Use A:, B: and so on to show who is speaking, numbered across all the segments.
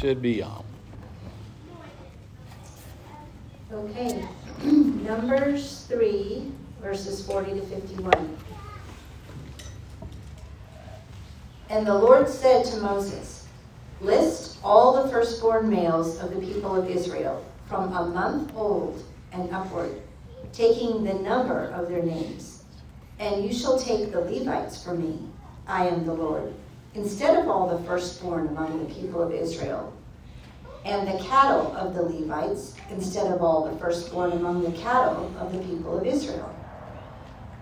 A: should be on.
B: Okay, Numbers 3, verses 40 to 51. And the Lord said to Moses, List all the firstborn males of the people of Israel from a month old and upward, taking the number of their names. And you shall take the Levites for me. I am the Lord, instead of all the firstborn among the people of Israel and the cattle of the Levites instead of all the firstborn among the cattle of the people of Israel.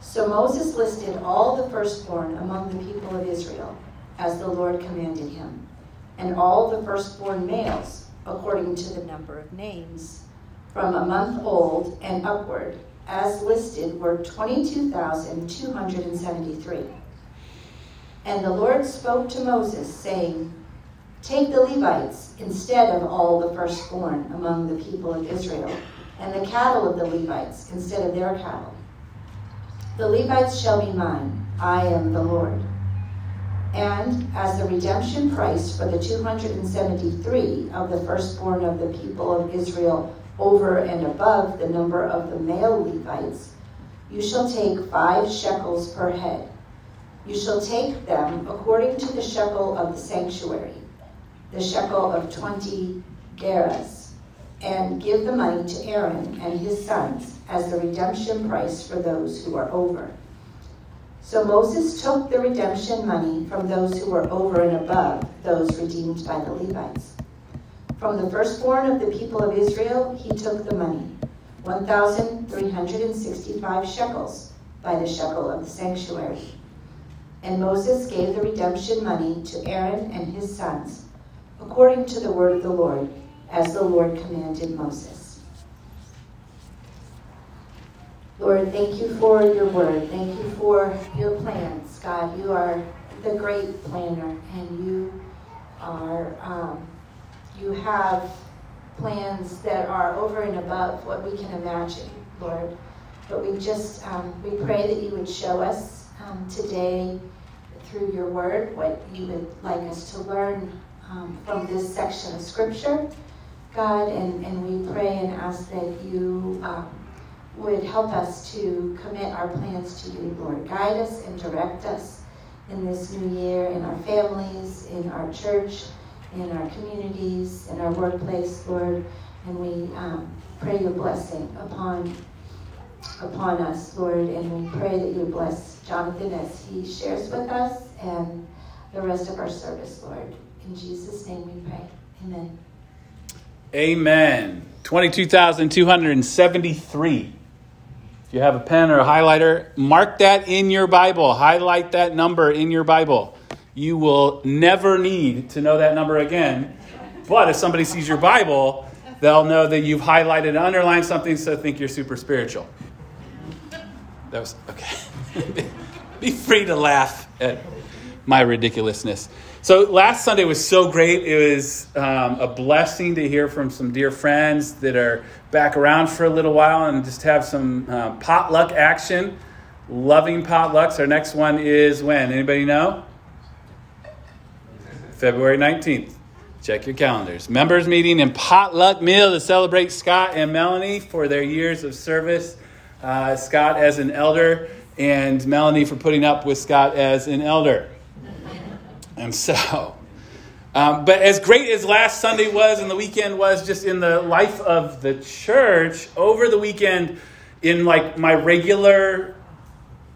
B: So Moses listed all the firstborn among the people of Israel, as the Lord commanded him, and all the firstborn males, according to the number of names, from a month old and upward, as listed, were 22,273. And the Lord spoke to Moses, saying, Take the Levites instead of all the firstborn among the people of Israel, and the cattle of the Levites instead of their cattle. The Levites shall be mine. I am the Lord. And as the redemption price for the 273 of the firstborn of the people of Israel over and above the number of the male Levites, you shall take five shekels per head. You shall take them according to the shekel of the sanctuary the shekel of 20 gerahs, and give the money to Aaron and his sons as the redemption price for those who are over. So Moses took the redemption money from those who were over and above those redeemed by the Levites. From the firstborn of the people of Israel, he took the money, 1,365 shekels by the shekel of the sanctuary. And Moses gave the redemption money to Aaron and his sons according to the word of the Lord, as the Lord commanded Moses. Lord, thank you for your word. Thank you for your plans. God, you are the great planner, and you are, um, you have plans that are over and above what we can imagine, Lord. But we just, um, we pray that you would show us um, today through your word what you would like us to learn um, from this section of Scripture, God, and, and we pray and ask that you um, would help us to commit our plans to you, Lord. Guide us and direct us in this new year, in our families, in our church, in our communities, in our workplace, Lord. And we um, pray your blessing upon upon us, Lord, and we pray that you bless Jonathan as he shares with us and the rest of our service, Lord. In Jesus' name we pray. Amen.
A: Amen. 22,273. If you have a pen or a highlighter, mark that in your Bible. Highlight that number in your Bible. You will never need to know that number again. But if somebody sees your Bible, they'll know that you've highlighted and underlined something, so think you're super spiritual. That was okay. Be free to laugh at my ridiculousness. So last Sunday was so great. It was um, a blessing to hear from some dear friends that are back around for a little while and just have some uh, potluck action. Loving potlucks. Our next one is when? Anybody know? February 19th. Check your calendars. Members meeting and potluck meal to celebrate Scott and Melanie for their years of service. Uh, Scott as an elder and Melanie for putting up with Scott as an elder. And so, um, but as great as last Sunday was and the weekend was just in the life of the church, over the weekend, in like my regular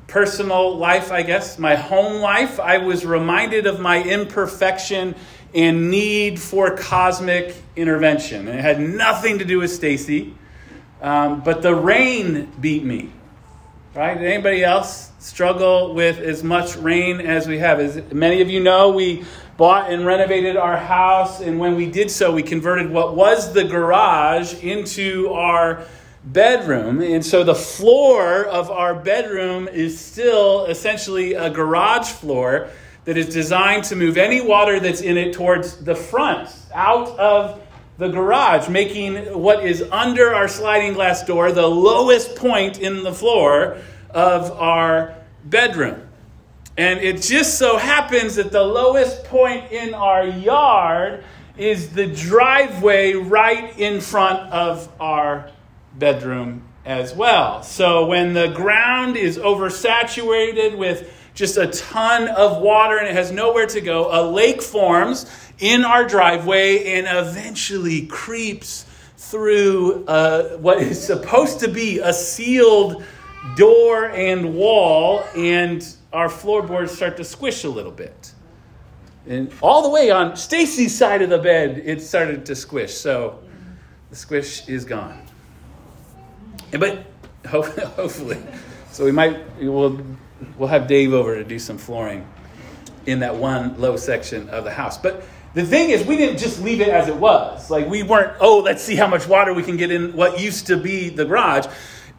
A: personal life, I guess, my home life, I was reminded of my imperfection and need for cosmic intervention. And it had nothing to do with Stacy, um, but the rain beat me. Right? Did anybody else struggle with as much rain as we have? As many of you know, we bought and renovated our house, and when we did so, we converted what was the garage into our bedroom. And so the floor of our bedroom is still essentially a garage floor that is designed to move any water that's in it towards the front, out of the garage, making what is under our sliding glass door the lowest point in the floor of our bedroom. And it just so happens that the lowest point in our yard is the driveway right in front of our bedroom as well. So when the ground is oversaturated with just a ton of water and it has nowhere to go, a lake forms in our driveway and eventually creeps through uh, what is supposed to be a sealed door and wall, and our floorboards start to squish a little bit. And all the way on Stacy's side of the bed, it started to squish. So the squish is gone. But hopefully, so we might we'll we'll have Dave over to do some flooring in that one low section of the house. But the thing is, we didn't just leave it as it was. Like we weren't. Oh, let's see how much water we can get in what used to be the garage.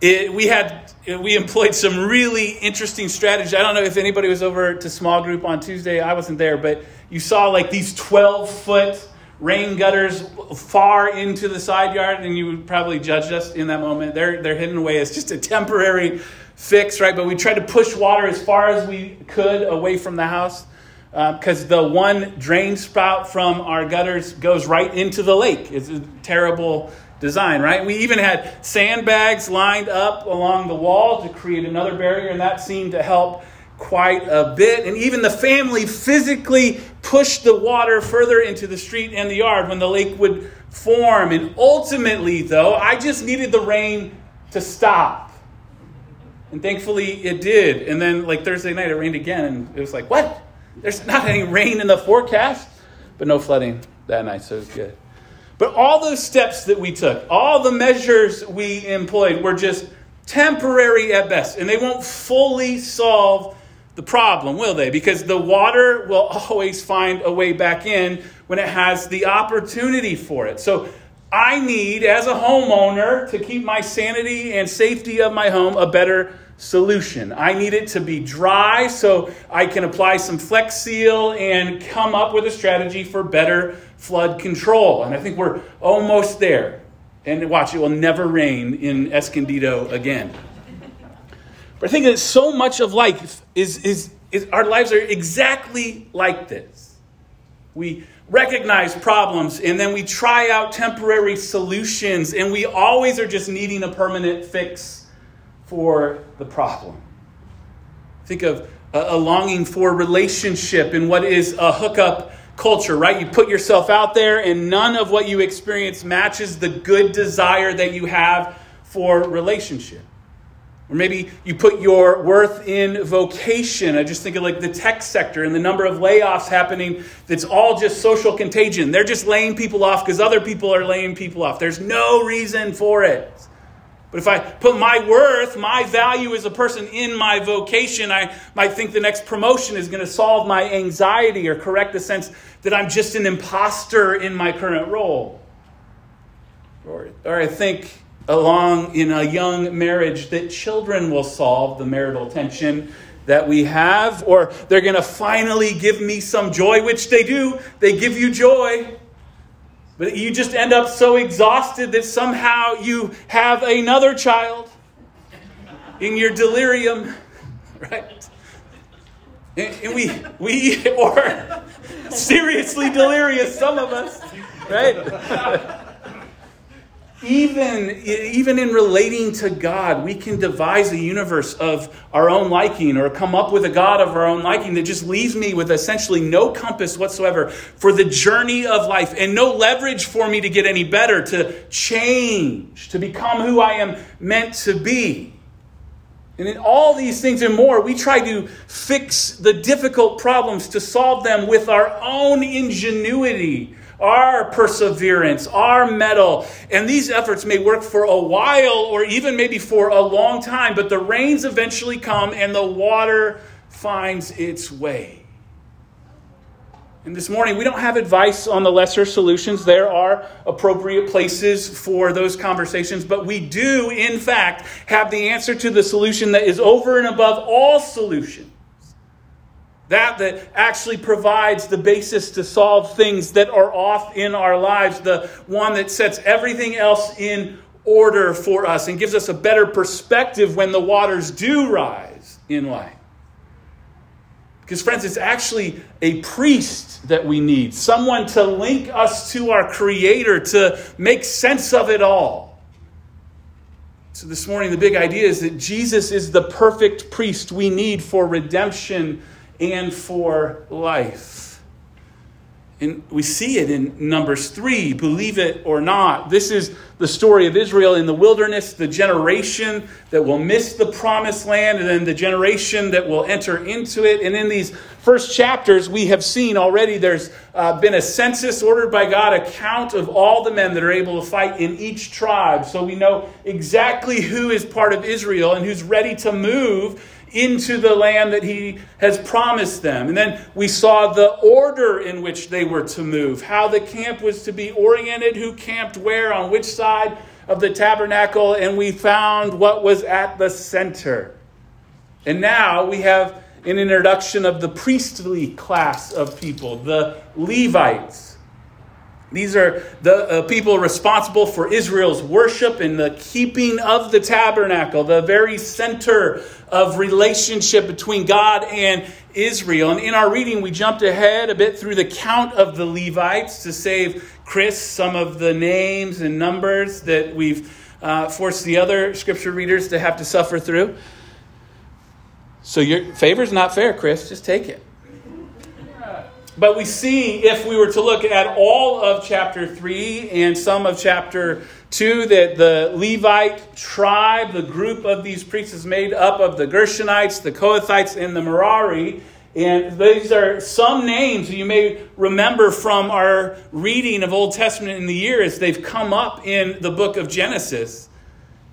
A: It, we had we employed some really interesting strategy. I don't know if anybody was over to small group on Tuesday. I wasn't there, but you saw like these twelve foot rain gutters far into the side yard, and you would probably judge us in that moment. They're, they're hidden away as just a temporary fix, right? But we tried to push water as far as we could away from the house because uh, the one drain spout from our gutters goes right into the lake. It's a terrible design, right? We even had sandbags lined up along the wall to create another barrier, and that seemed to help quite a bit. And even the family physically pushed the water further into the street and the yard when the lake would form. And ultimately, though, I just needed the rain to stop. And thankfully, it did. And then, like Thursday night, it rained again, and it was like, what? There's not any rain in the forecast, but no flooding that night, so it was good. But all those steps that we took, all the measures we employed were just temporary at best, and they won't fully solve the problem, will they? Because the water will always find a way back in when it has the opportunity for it. So I need, as a homeowner, to keep my sanity and safety of my home a better solution. I need it to be dry so I can apply some Flex Seal and come up with a strategy for better flood control. And I think we're almost there. And watch, it will never rain in Escondido again. But I think that so much of life is, is, is our lives are exactly like this. We recognize problems and then we try out temporary solutions, and we always are just needing a permanent fix for the problem. Think of a, longing for relationship and what is a hookup culture, right? You put yourself out there, and none of what you experience matches the good desire that you have for relationship. Or maybe you put your worth in vocation. I just think of like the tech sector and the number of layoffs happening that's all just social contagion. They're just laying people off because other people are laying people off. There's no reason for it. But if I put my worth, my value as a person in my vocation, I might think the next promotion is going to solve my anxiety or correct the sense that I'm just an imposter in my current role. Or, or I think along in a young marriage that children will solve the marital tension that we have, or they're going to finally give me some joy, which they do. They give you joy. But you just end up so exhausted that somehow you have another child in your delirium, right? And, we, we, or seriously delirious, some of us, right? even, even in relating to God, we can devise a universe of our own liking or come up with a God of our own liking that just leaves me with essentially no compass whatsoever for the journey of life and no leverage for me to get any better, to change, to become who I am meant to be. And in all these things and more, we try to fix the difficult problems, to solve them with our own ingenuity our perseverance, our mettle. And these efforts may work for a while or even maybe for a long time, but the rains eventually come and the water finds its way. And this morning, we don't have advice on the lesser solutions. There are appropriate places for those conversations, but we do, in fact, have the answer to the solution that is over and above all solutions. That that actually provides the basis to solve things that are off in our lives, the one that sets everything else in order for us and gives us a better perspective when the waters do rise in life. Because, friends, it's actually a priest that we need, someone to link us to our Creator, to make sense of it all. So, this morning, the big idea is that Jesus is the perfect priest we need for redemption and for life. And we see it in Numbers 3, believe it or not. This is the story of Israel in the wilderness, the generation that will miss the promised land, and then the generation that will enter into it. And in these first chapters, we have seen already there's uh, been a census ordered by God, a count of all the men that are able to fight in each tribe. So we know exactly who is part of Israel and who's ready to move into the land that he has promised them. And then we saw the order in which they were to move, how the camp was to be oriented, who camped where, on which side of the tabernacle, and we found what was at the center. And now we have an introduction of the priestly class of people, the Levites. These are the uh, people responsible for Israel's worship and the keeping of the tabernacle, the very center of relationship between God and Israel. And in our reading, we jumped ahead a bit through the count of the Levites to save Chris some of the names and numbers that we've uh, forced the other scripture readers to have to suffer through. So your favor's not fair, Chris. Just take it. But we see, if we were to look at all of chapter 3 and some of chapter 2, that the Levite tribe, the group of these priests, is made up of the Gershonites, the Kohathites, and the Merari. And these are some names you may remember from our reading of Old Testament in the year as they've come up in the book of Genesis.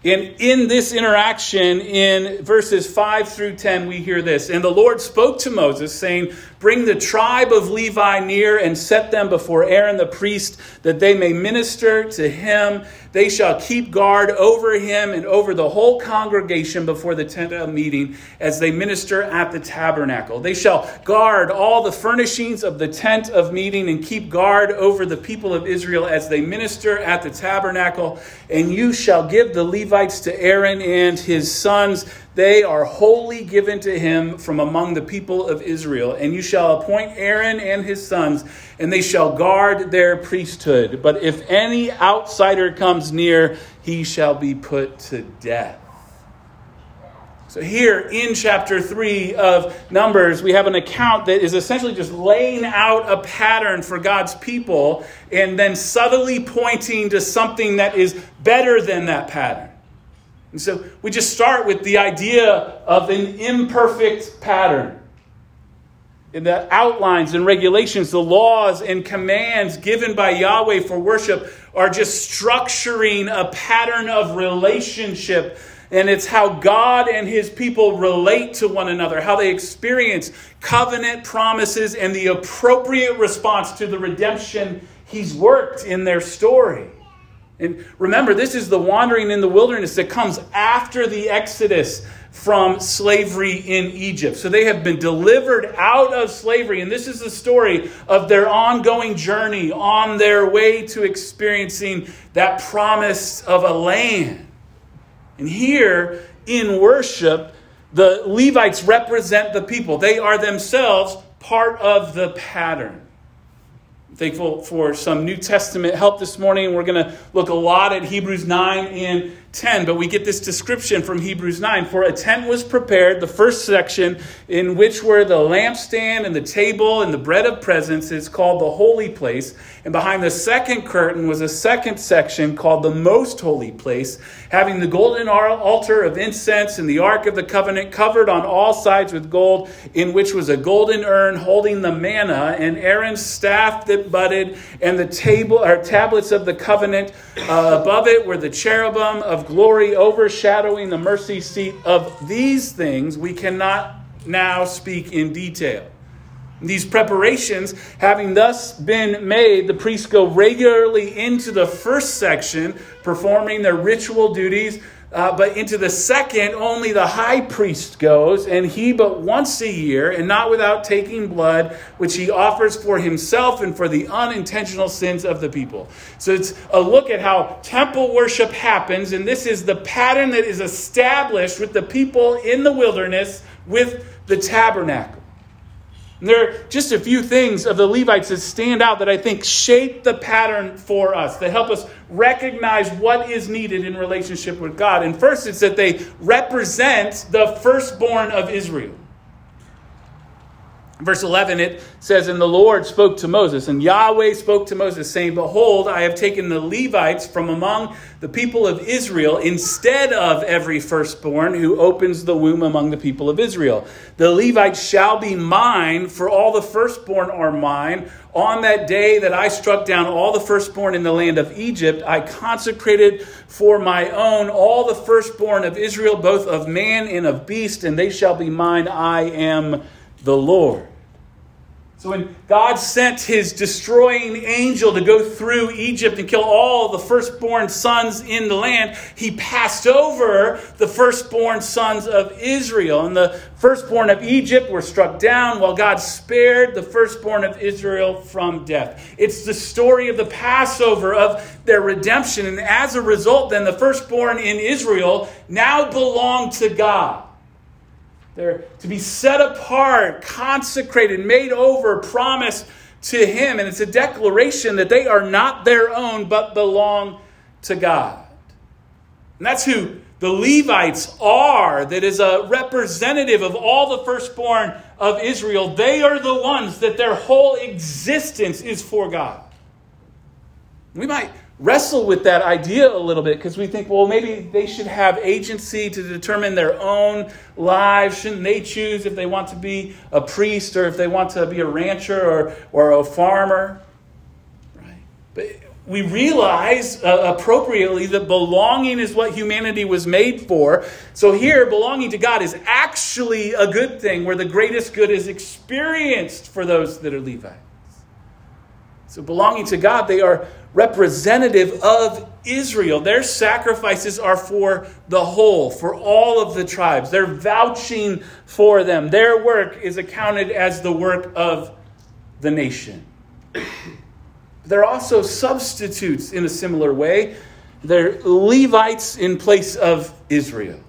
A: And in this interaction, in verses 5 through 10, we hear this. And the Lord spoke to Moses, saying, Bring the tribe of Levi near and set them before Aaron the priest, that they may minister to him. They shall keep guard over him and over the whole congregation before the tent of meeting as they minister at the tabernacle. They shall guard all the furnishings of the tent of meeting and keep guard over the people of Israel as they minister at the tabernacle. And you shall give the Levites to Aaron and his sons they are wholly given to him from among the people of Israel. And you shall appoint Aaron and his sons, and they shall guard their priesthood. But if any outsider comes near, he shall be put to death. So, here in chapter 3 of Numbers, we have an account that is essentially just laying out a pattern for God's people and then subtly pointing to something that is better than that pattern. And so we just start with the idea of an imperfect pattern. In the outlines and regulations, the laws and commands given by Yahweh for worship are just structuring a pattern of relationship. And it's how God and his people relate to one another, how they experience covenant promises and the appropriate response to the redemption he's worked in their story. And remember, this is the wandering in the wilderness that comes after the Exodus from slavery in Egypt. So they have been delivered out of slavery. And this is the story of their ongoing journey on their way to experiencing that promise of a land. And here in worship, the Levites represent the people, they are themselves part of the pattern thankful for some New Testament help this morning. We're going to look a lot at Hebrews 9 and 10, but we get this description from Hebrews 9. For a tent was prepared, the first section, in which were the lampstand and the table and the bread of presence, is called the holy place. And behind the second curtain was a second section called the most holy place, having the golden altar of incense and the ark of the covenant covered on all sides with gold, in which was a golden urn holding the manna, and Aaron's staff that budded, and the table or tablets of the covenant. Uh, above it were the cherubim of glory overshadowing the mercy seat. Of these things we cannot now speak in detail. These preparations having thus been made, the priests go regularly into the first section, performing their ritual duties. Uh, but into the second, only the high priest goes, and he but once a year, and not without taking blood, which he offers for himself and for the unintentional sins of the people. So it's a look at how temple worship happens, and this is the pattern that is established with the people in the wilderness with the tabernacle. There are just a few things of the Levites that stand out that I think shape the pattern for us, that help us recognize what is needed in relationship with God. And first, it's that they represent the firstborn of Israel. Verse 11, it says, And the Lord spoke to Moses, and Yahweh spoke to Moses, saying, Behold, I have taken the Levites from among the people of Israel instead of every firstborn who opens the womb among the people of Israel. The Levites shall be mine, for all the firstborn are mine. On that day that I struck down all the firstborn in the land of Egypt, I consecrated for my own all the firstborn of Israel, both of man and of beast, and they shall be mine. I am the Lord. So when God sent his destroying angel to go through Egypt and kill all the firstborn sons in the land, he passed over the firstborn sons of Israel. And the firstborn of Egypt were struck down while God spared the firstborn of Israel from death. It's the story of the Passover, of their redemption. And as a result, then the firstborn in Israel now belong to God. They're to be set apart, consecrated, made over, promised to Him. And it's a declaration that they are not their own, but belong to God. And that's who the Levites are, that is a representative of all the firstborn of Israel. They are the ones that their whole existence is for God. We might wrestle with that idea a little bit because we think, well, maybe they should have agency to determine their own lives. Shouldn't they choose if they want to be a priest or if they want to be a rancher or, or a farmer? Right? But we realize uh, appropriately that belonging is what humanity was made for. So here, belonging to God is actually a good thing where the greatest good is experienced for those that are Levites. So, belonging to God, they are representative of Israel. Their sacrifices are for the whole, for all of the tribes. They're vouching for them. Their work is accounted as the work of the nation. They're also substitutes in a similar way. They're Levites in place of Israel.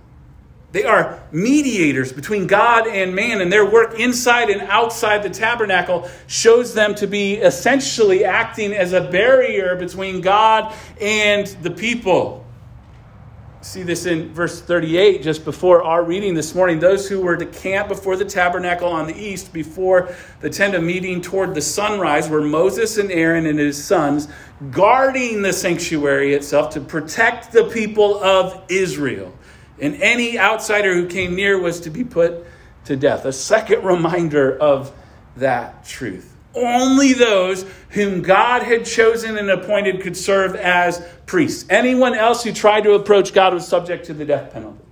A: They are mediators between God and man, and their work inside and outside the tabernacle shows them to be essentially acting as a barrier between God and the people. See this in verse 38, just before our reading this morning. Those who were to camp before the tabernacle on the east, before the tent of meeting toward the sunrise, were Moses and Aaron and his sons, guarding the sanctuary itself to protect the people of Israel and any outsider who came near was to be put to death. A second reminder of that truth. Only those whom God had chosen and appointed could serve as priests. Anyone else who tried to approach God was subject to the death penalty.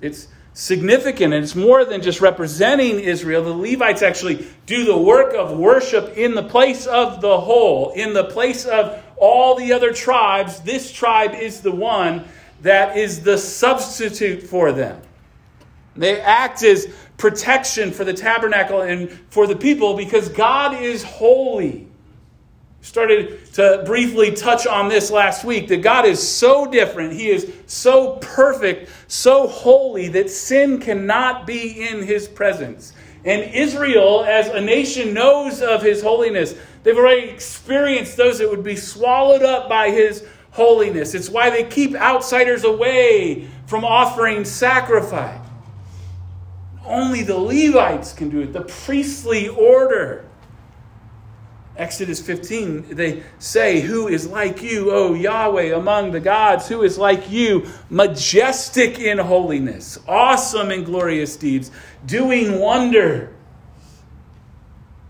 A: It's significant and it's more than just representing Israel. The Levites actually do the work of worship in the place of the whole, in the place of all the other tribes. This tribe is the one that is the substitute for them. They act as protection for the tabernacle and for the people because God is holy. Started to briefly touch on this last week that God is so different. He is so perfect, so holy that sin cannot be in his presence. And Israel, as a nation, knows of his holiness. They've already experienced those that would be swallowed up by his holiness. It's why they keep outsiders away from offering sacrifice. Only the Levites can do it, the priestly order. Exodus 15, they say, Who is like you, O Yahweh, among the gods? Who is like you, majestic in holiness, awesome in glorious deeds, doing wonder?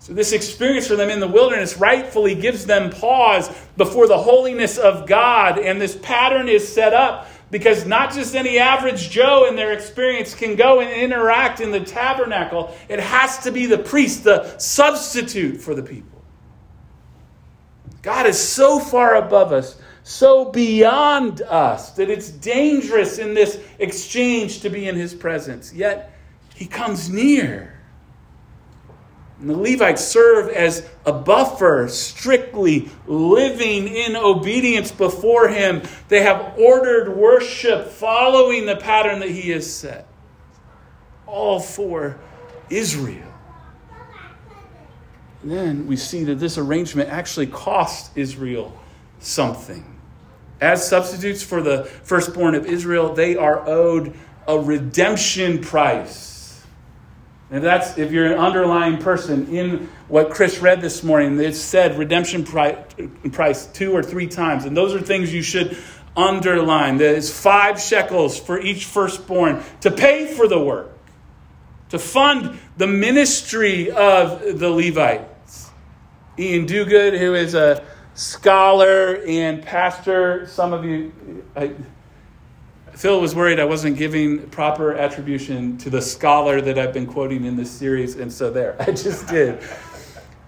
A: So, this experience for them in the wilderness rightfully gives them pause before the holiness of God. And this pattern is set up because not just any average Joe in their experience can go and interact in the tabernacle, it has to be the priest, the substitute for the people. God is so far above us, so beyond us, that it's dangerous in this exchange to be in his presence. Yet, he comes near. And the Levites serve as a buffer, strictly living in obedience before him. They have ordered worship following the pattern that he has set. All for Israel. And then we see that this arrangement actually cost Israel something. As substitutes for the firstborn of Israel, they are owed a redemption price. And that's if you're an underlying person in what Chris read this morning, it said redemption price two or three times. And those are things you should underline. There's five shekels for each firstborn to pay for the work, to fund the ministry of the Levites. Ian Duguid, who is a scholar and pastor, some of you, I, Phil was worried I wasn't giving proper attribution to the scholar that I've been quoting in this series, and so there, I just did.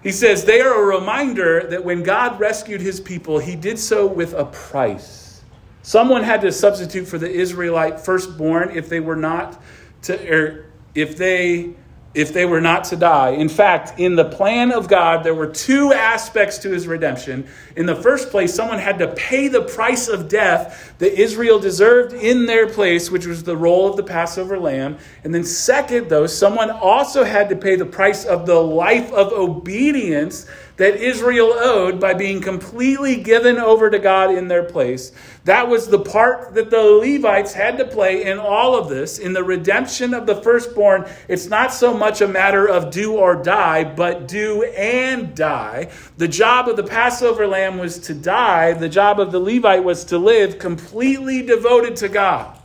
A: He says, They are a reminder that when God rescued his people, he did so with a price. Someone had to substitute for the Israelite firstborn if they were not to, or if they if they were not to die. In fact, in the plan of God, there were two aspects to his redemption. In the first place, someone had to pay the price of death that Israel deserved in their place, which was the role of the Passover lamb. And then, second, though, someone also had to pay the price of the life of obedience that Israel owed by being completely given over to God in their place. That was the part that the Levites had to play in all of this. In the redemption of the firstborn, it's not so much a matter of do or die, but do and die. The job of the Passover lamb was to die, the job of the Levite was to live completely devoted to God.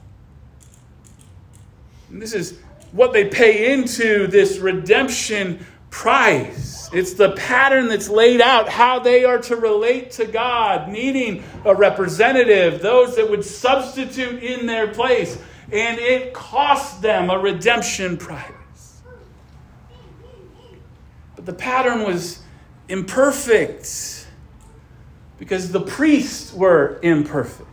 A: And this is what they pay into this redemption price. It's the pattern that's laid out how they are to relate to God, needing a representative, those that would substitute in their place. And it cost them a redemption price. But the pattern was imperfect because the priests were imperfect.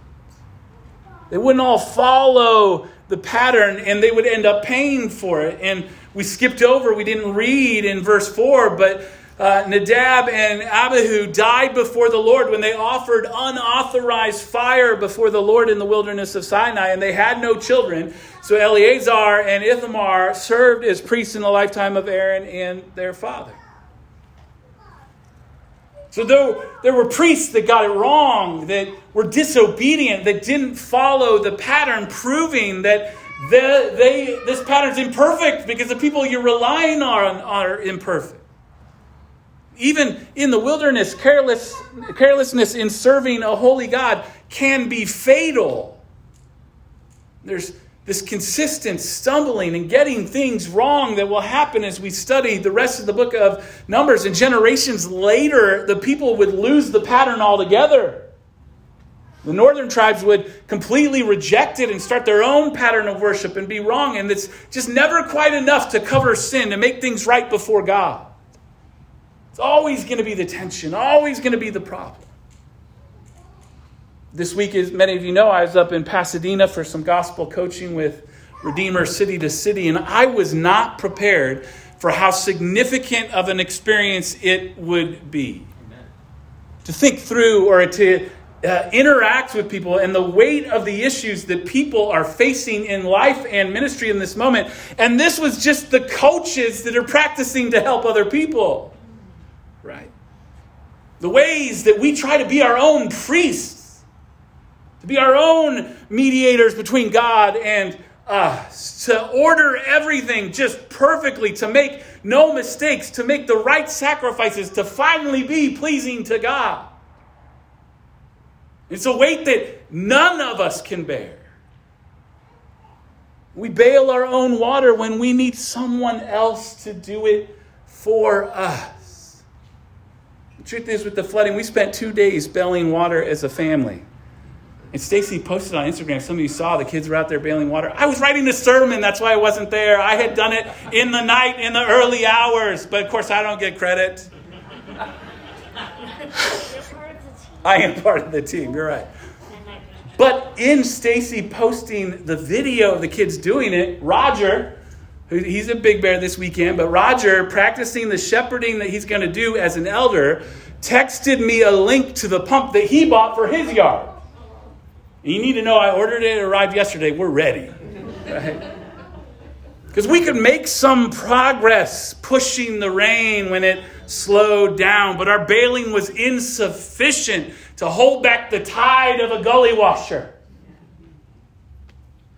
A: They wouldn't all follow the pattern and they would end up paying for it. And we skipped over, we didn't read in verse 4, but uh, Nadab and Abihu died before the Lord when they offered unauthorized fire before the Lord in the wilderness of Sinai, and they had no children. So Eleazar and Ithamar served as priests in the lifetime of Aaron and their father. So though there were priests that got it wrong, that were disobedient, that didn't follow the pattern, proving that the, they, this pattern's imperfect because the people you're relying on are imperfect. Even in the wilderness, careless, carelessness in serving a holy God can be fatal. There's this consistent stumbling and getting things wrong that will happen as we study the rest of the book of Numbers. And generations later, the people would lose the pattern altogether. The northern tribes would completely reject it and start their own pattern of worship and be wrong. And it's just never quite enough to cover sin, to make things right before God. It's always going to be the tension, always going to be the problem. This week, as many of you know, I was up in Pasadena for some gospel coaching with Redeemer City to City, and I was not prepared for how significant of an experience it would be. Amen. To think through or to uh, interact with people and the weight of the issues that people are facing in life and ministry in this moment. And this was just the coaches that are practicing to help other people. Right? The ways that we try to be our own priests, to be our own mediators between God and us, to order everything just perfectly, to make no mistakes, to make the right sacrifices, to finally be pleasing to God. It's a weight that none of us can bear. We bail our own water when we need someone else to do it for us. The truth is, with the flooding, we spent two days bailing water as a family. And Stacy posted on Instagram, some of you saw the kids were out there bailing water. I was writing a sermon, that's why I wasn't there. I had done it in the night, in the early hours, but of course I don't get credit. I am part of the team. You're right. But in Stacy posting the video of the kids doing it, Roger, he's a big bear this weekend, but Roger, practicing the shepherding that he's going to do as an elder, texted me a link to the pump that he bought for his yard. you need to know I ordered it, it arrived yesterday. We're ready. Because we could make some progress pushing the rain when it slowed down, but our bailing was insufficient to hold back the tide of a gully washer.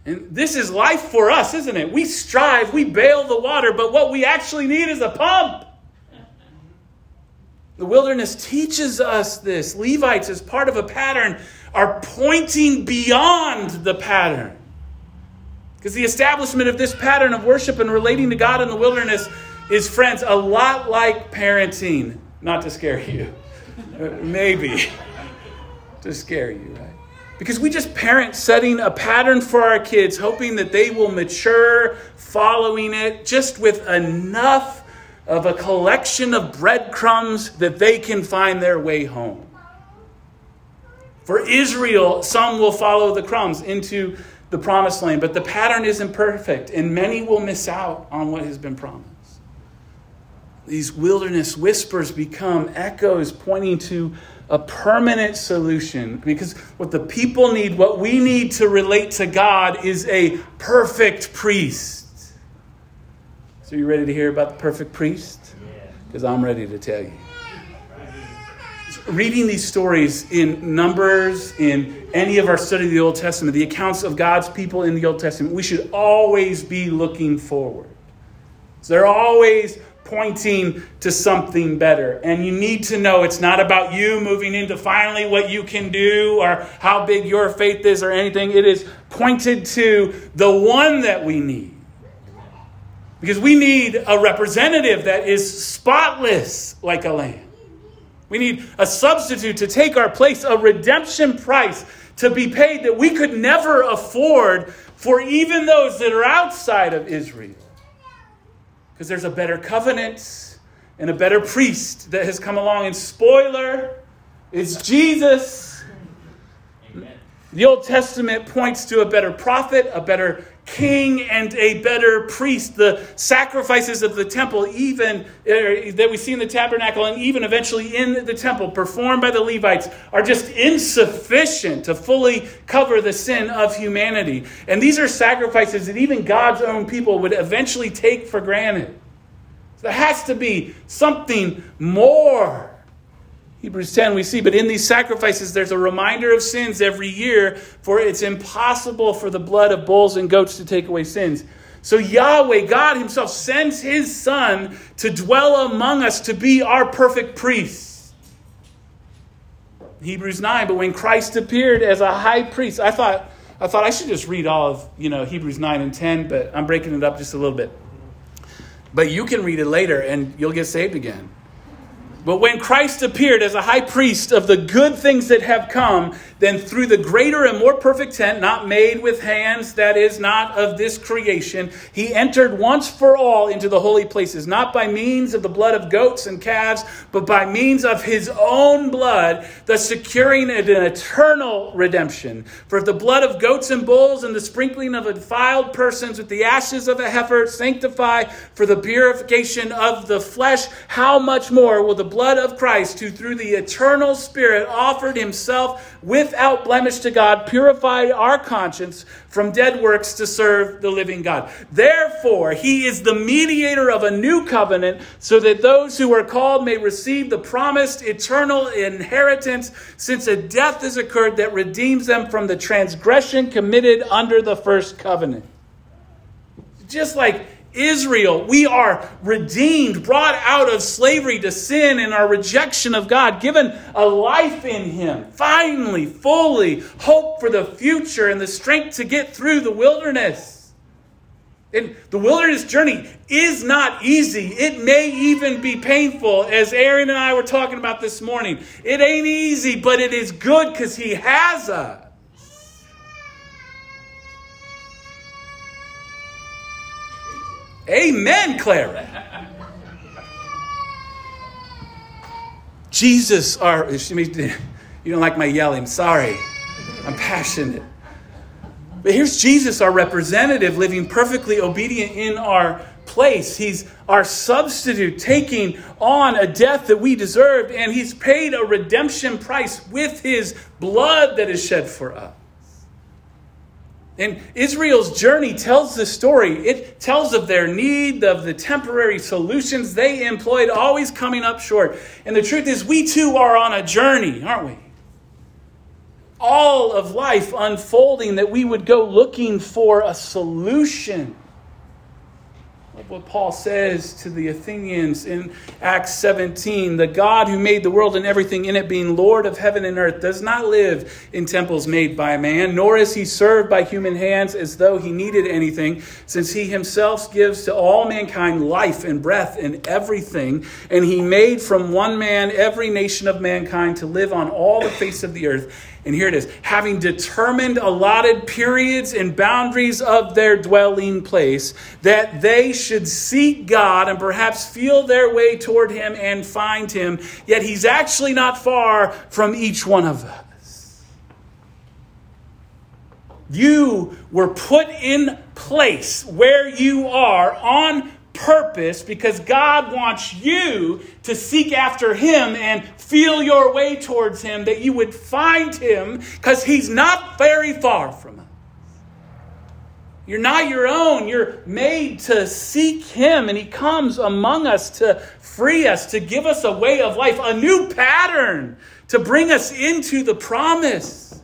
A: And this is life for us, isn't it? We strive, we bail the water, but what we actually need is a pump. The wilderness teaches us this. Levites, as part of a pattern, are pointing beyond the pattern. Because the establishment of this pattern of worship and relating to God in the wilderness is, friends, a lot like parenting. Not to scare you, uh, maybe to scare you, right? Because we just parent setting a pattern for our kids, hoping that they will mature following it just with enough of a collection of breadcrumbs that they can find their way home. For Israel, some will follow the crumbs into the promised land, but the pattern isn't perfect, and many will miss out on what has been promised. These wilderness whispers become echoes pointing to a permanent solution because what the people need, what we need to relate to God, is a perfect priest. So, you ready to hear about the perfect priest? Because I'm ready to tell you. Reading these stories in Numbers, in any of our study of the Old Testament, the accounts of God's people in the Old Testament, we should always be looking forward. So they're always pointing to something better. And you need to know it's not about you moving into finally what you can do or how big your faith is or anything. It is pointed to the one that we need. Because we need a representative that is spotless like a lamb. We need a substitute to take our place, a redemption price to be paid that we could never afford for even those that are outside of Israel. Because there's a better covenant and a better priest that has come along. And spoiler, it's Jesus. Amen. The Old Testament points to a better prophet, a better king and a better priest. The sacrifices of the temple, even uh, that we see in the tabernacle and even eventually in the temple, performed by the Levites, are just insufficient to fully cover the sin of humanity. And these are sacrifices that even God's own people would eventually take for granted. So there has to be something more. Hebrews 10, we see, but in these sacrifices, there's a reminder of sins every year, for it's impossible for the blood of bulls and goats to take away sins. So Yahweh, God Himself, sends His Son to dwell among us to be our perfect priest. Hebrews 9, but when Christ appeared as a high priest, I thought, I thought I should just read all of you know Hebrews 9 and 10, but I'm breaking it up just a little bit. But you can read it later and you'll get saved again. But when Christ appeared as a high priest of the good things that have come, then through the greater and more perfect tent, not made with hands, that is not of this creation, he entered once for all into the holy places, not by means of the blood of goats and calves, but by means of his own blood, thus securing an eternal redemption. For if the blood of goats and bulls and the sprinkling of defiled persons with the ashes of a heifer sanctify for the purification of the flesh, how much more will the blood of Christ, who through the eternal Spirit offered himself without blemish to God, purified our conscience from dead works to serve the living God. Therefore, he is the mediator of a new covenant, so that those who are called may receive the promised eternal inheritance, since a death has occurred that redeems them from the transgression committed under the first covenant. Just like Israel. We are redeemed, brought out of slavery to sin and our rejection of God, given a life in Him, finally, fully, hope for the future and the strength to get through the wilderness. And the wilderness journey is not easy. It may even be painful, as Aaron and I were talking about this morning. It ain't easy, but it is good because He has us. Amen, Clara. Jesus, our, you don't like my yelling, sorry. I'm passionate. But here's Jesus, our representative, living perfectly obedient in our place. He's our substitute, taking on a death that we deserved, and He's paid a redemption price with His blood that is shed for us. And Israel's journey tells the story. It tells of their need, of the temporary solutions they employed, always coming up short. And the truth is, we too are on a journey, aren't we? All of life unfolding that we would go looking for a solution what Paul says to the Athenians in Acts 17 the God who made the world and everything in it, being Lord of heaven and earth, does not live in temples made by man, nor is he served by human hands as though he needed anything, since he himself gives to all mankind life and breath and everything. And he made from one man every nation of mankind to live on all the face of the earth and here it is having determined allotted periods and boundaries of their dwelling place, that they should seek God and perhaps feel their way toward Him and find Him. Yet He's actually not far from each one of us. You were put in place where you are on purpose because God wants you to seek after Him and feel your way towards Him, that you would find Him because He's not very far from us. You're not your own. You're made to seek Him, and He comes among us to free us, to give us a way of life, a new pattern, to bring us into the promise.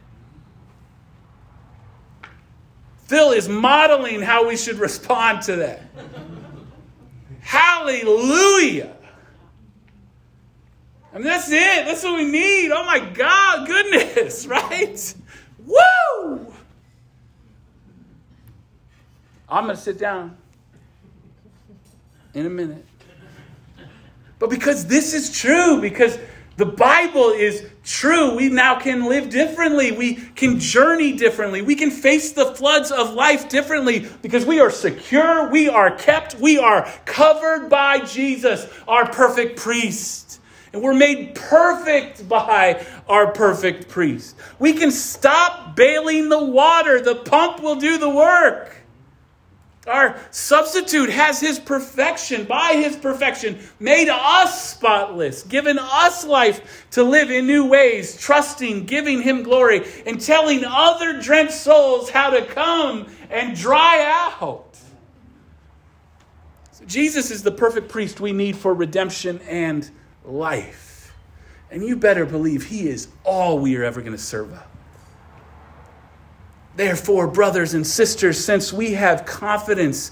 A: Phil is modeling how we should respond to that. Hallelujah. I mean, that's it. That's what we need. Oh my God, goodness, right? Woo! I'm going to sit down in a minute. But because this is true, because the Bible is true. We now can live differently. We can journey differently. We can face the floods of life differently because we are secure. We are kept. We are covered by Jesus, our perfect priest. And we're made perfect by our perfect priest. We can stop bailing the water. The pump will do the work. Our substitute has his perfection, by his perfection, made us spotless, given us life to live in new ways, trusting, giving him glory, and telling other drenched souls how to come and dry out. So Jesus is the perfect priest we need for redemption and life. And you better believe he is all we are ever going to serve up. Therefore, brothers and sisters, since we have confidence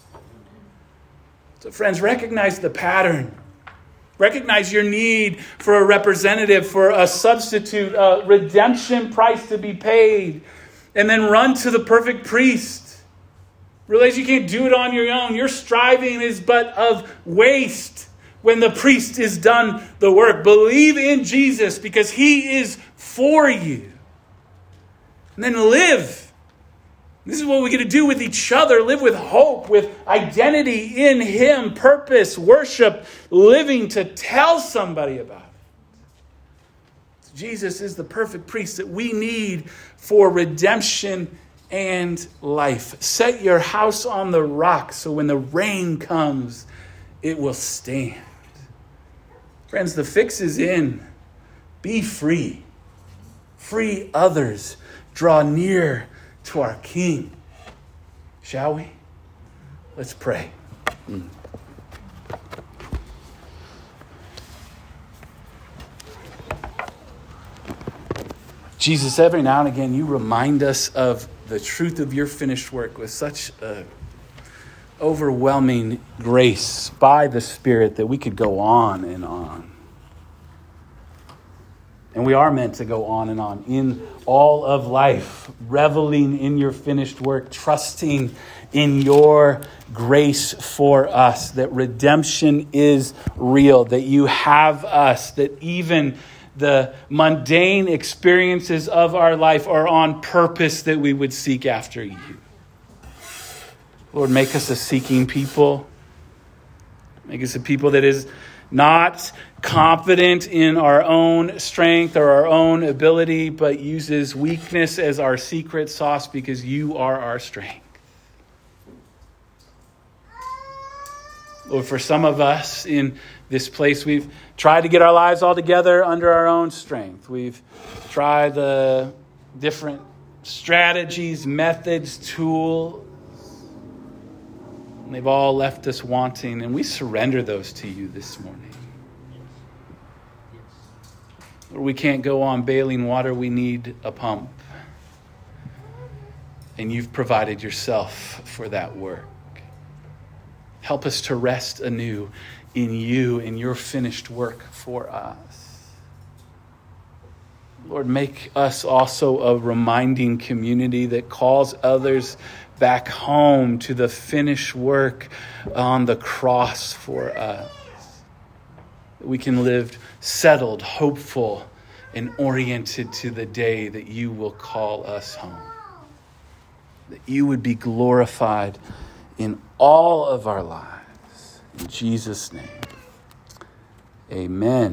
A: So, friends, recognize the pattern. Recognize your need for a representative, for a substitute, a redemption price to be paid, and then run to the perfect priest. Realize you can't do it on your own. Your striving is but of waste when the priest is done the work. Believe in Jesus because he is for you. And then live this is what we get to do with each other live with hope, with identity in Him, purpose, worship, living to tell somebody about it. Jesus is the perfect priest that we need for redemption and life. Set your house on the rock so when the rain comes, it will stand. Friends, the fix is in. Be free. Free others. Draw near to our King. Shall we? Let's pray. Mm. Jesus, every now and again, you remind us of the truth of your finished work with such a overwhelming grace by the Spirit that we could go on and on. And we are meant to go on and on in all of life, reveling in your finished work, trusting in your grace for us, that redemption is real, that you have us, that even the mundane experiences of our life are on purpose that we would seek after you. Lord, make us a seeking people. Make us a people that is not confident in our own strength or our own ability, but uses weakness as our secret sauce because you are our strength. Lord, for some of us in this place, we've tried to get our lives all together under our own strength. We've tried the different strategies, methods, tools. They've all left us wanting, and we surrender those to you this morning. We can't go on bailing water, we need a pump. And you've provided yourself for that work. Help us to rest anew in you and your finished work for us. Lord, make us also a reminding community that calls others back home to the finished work on the cross for us. We can live settled, hopeful, and oriented to the day that you will call us home. That you would be glorified in all of our lives. In Jesus' name, amen.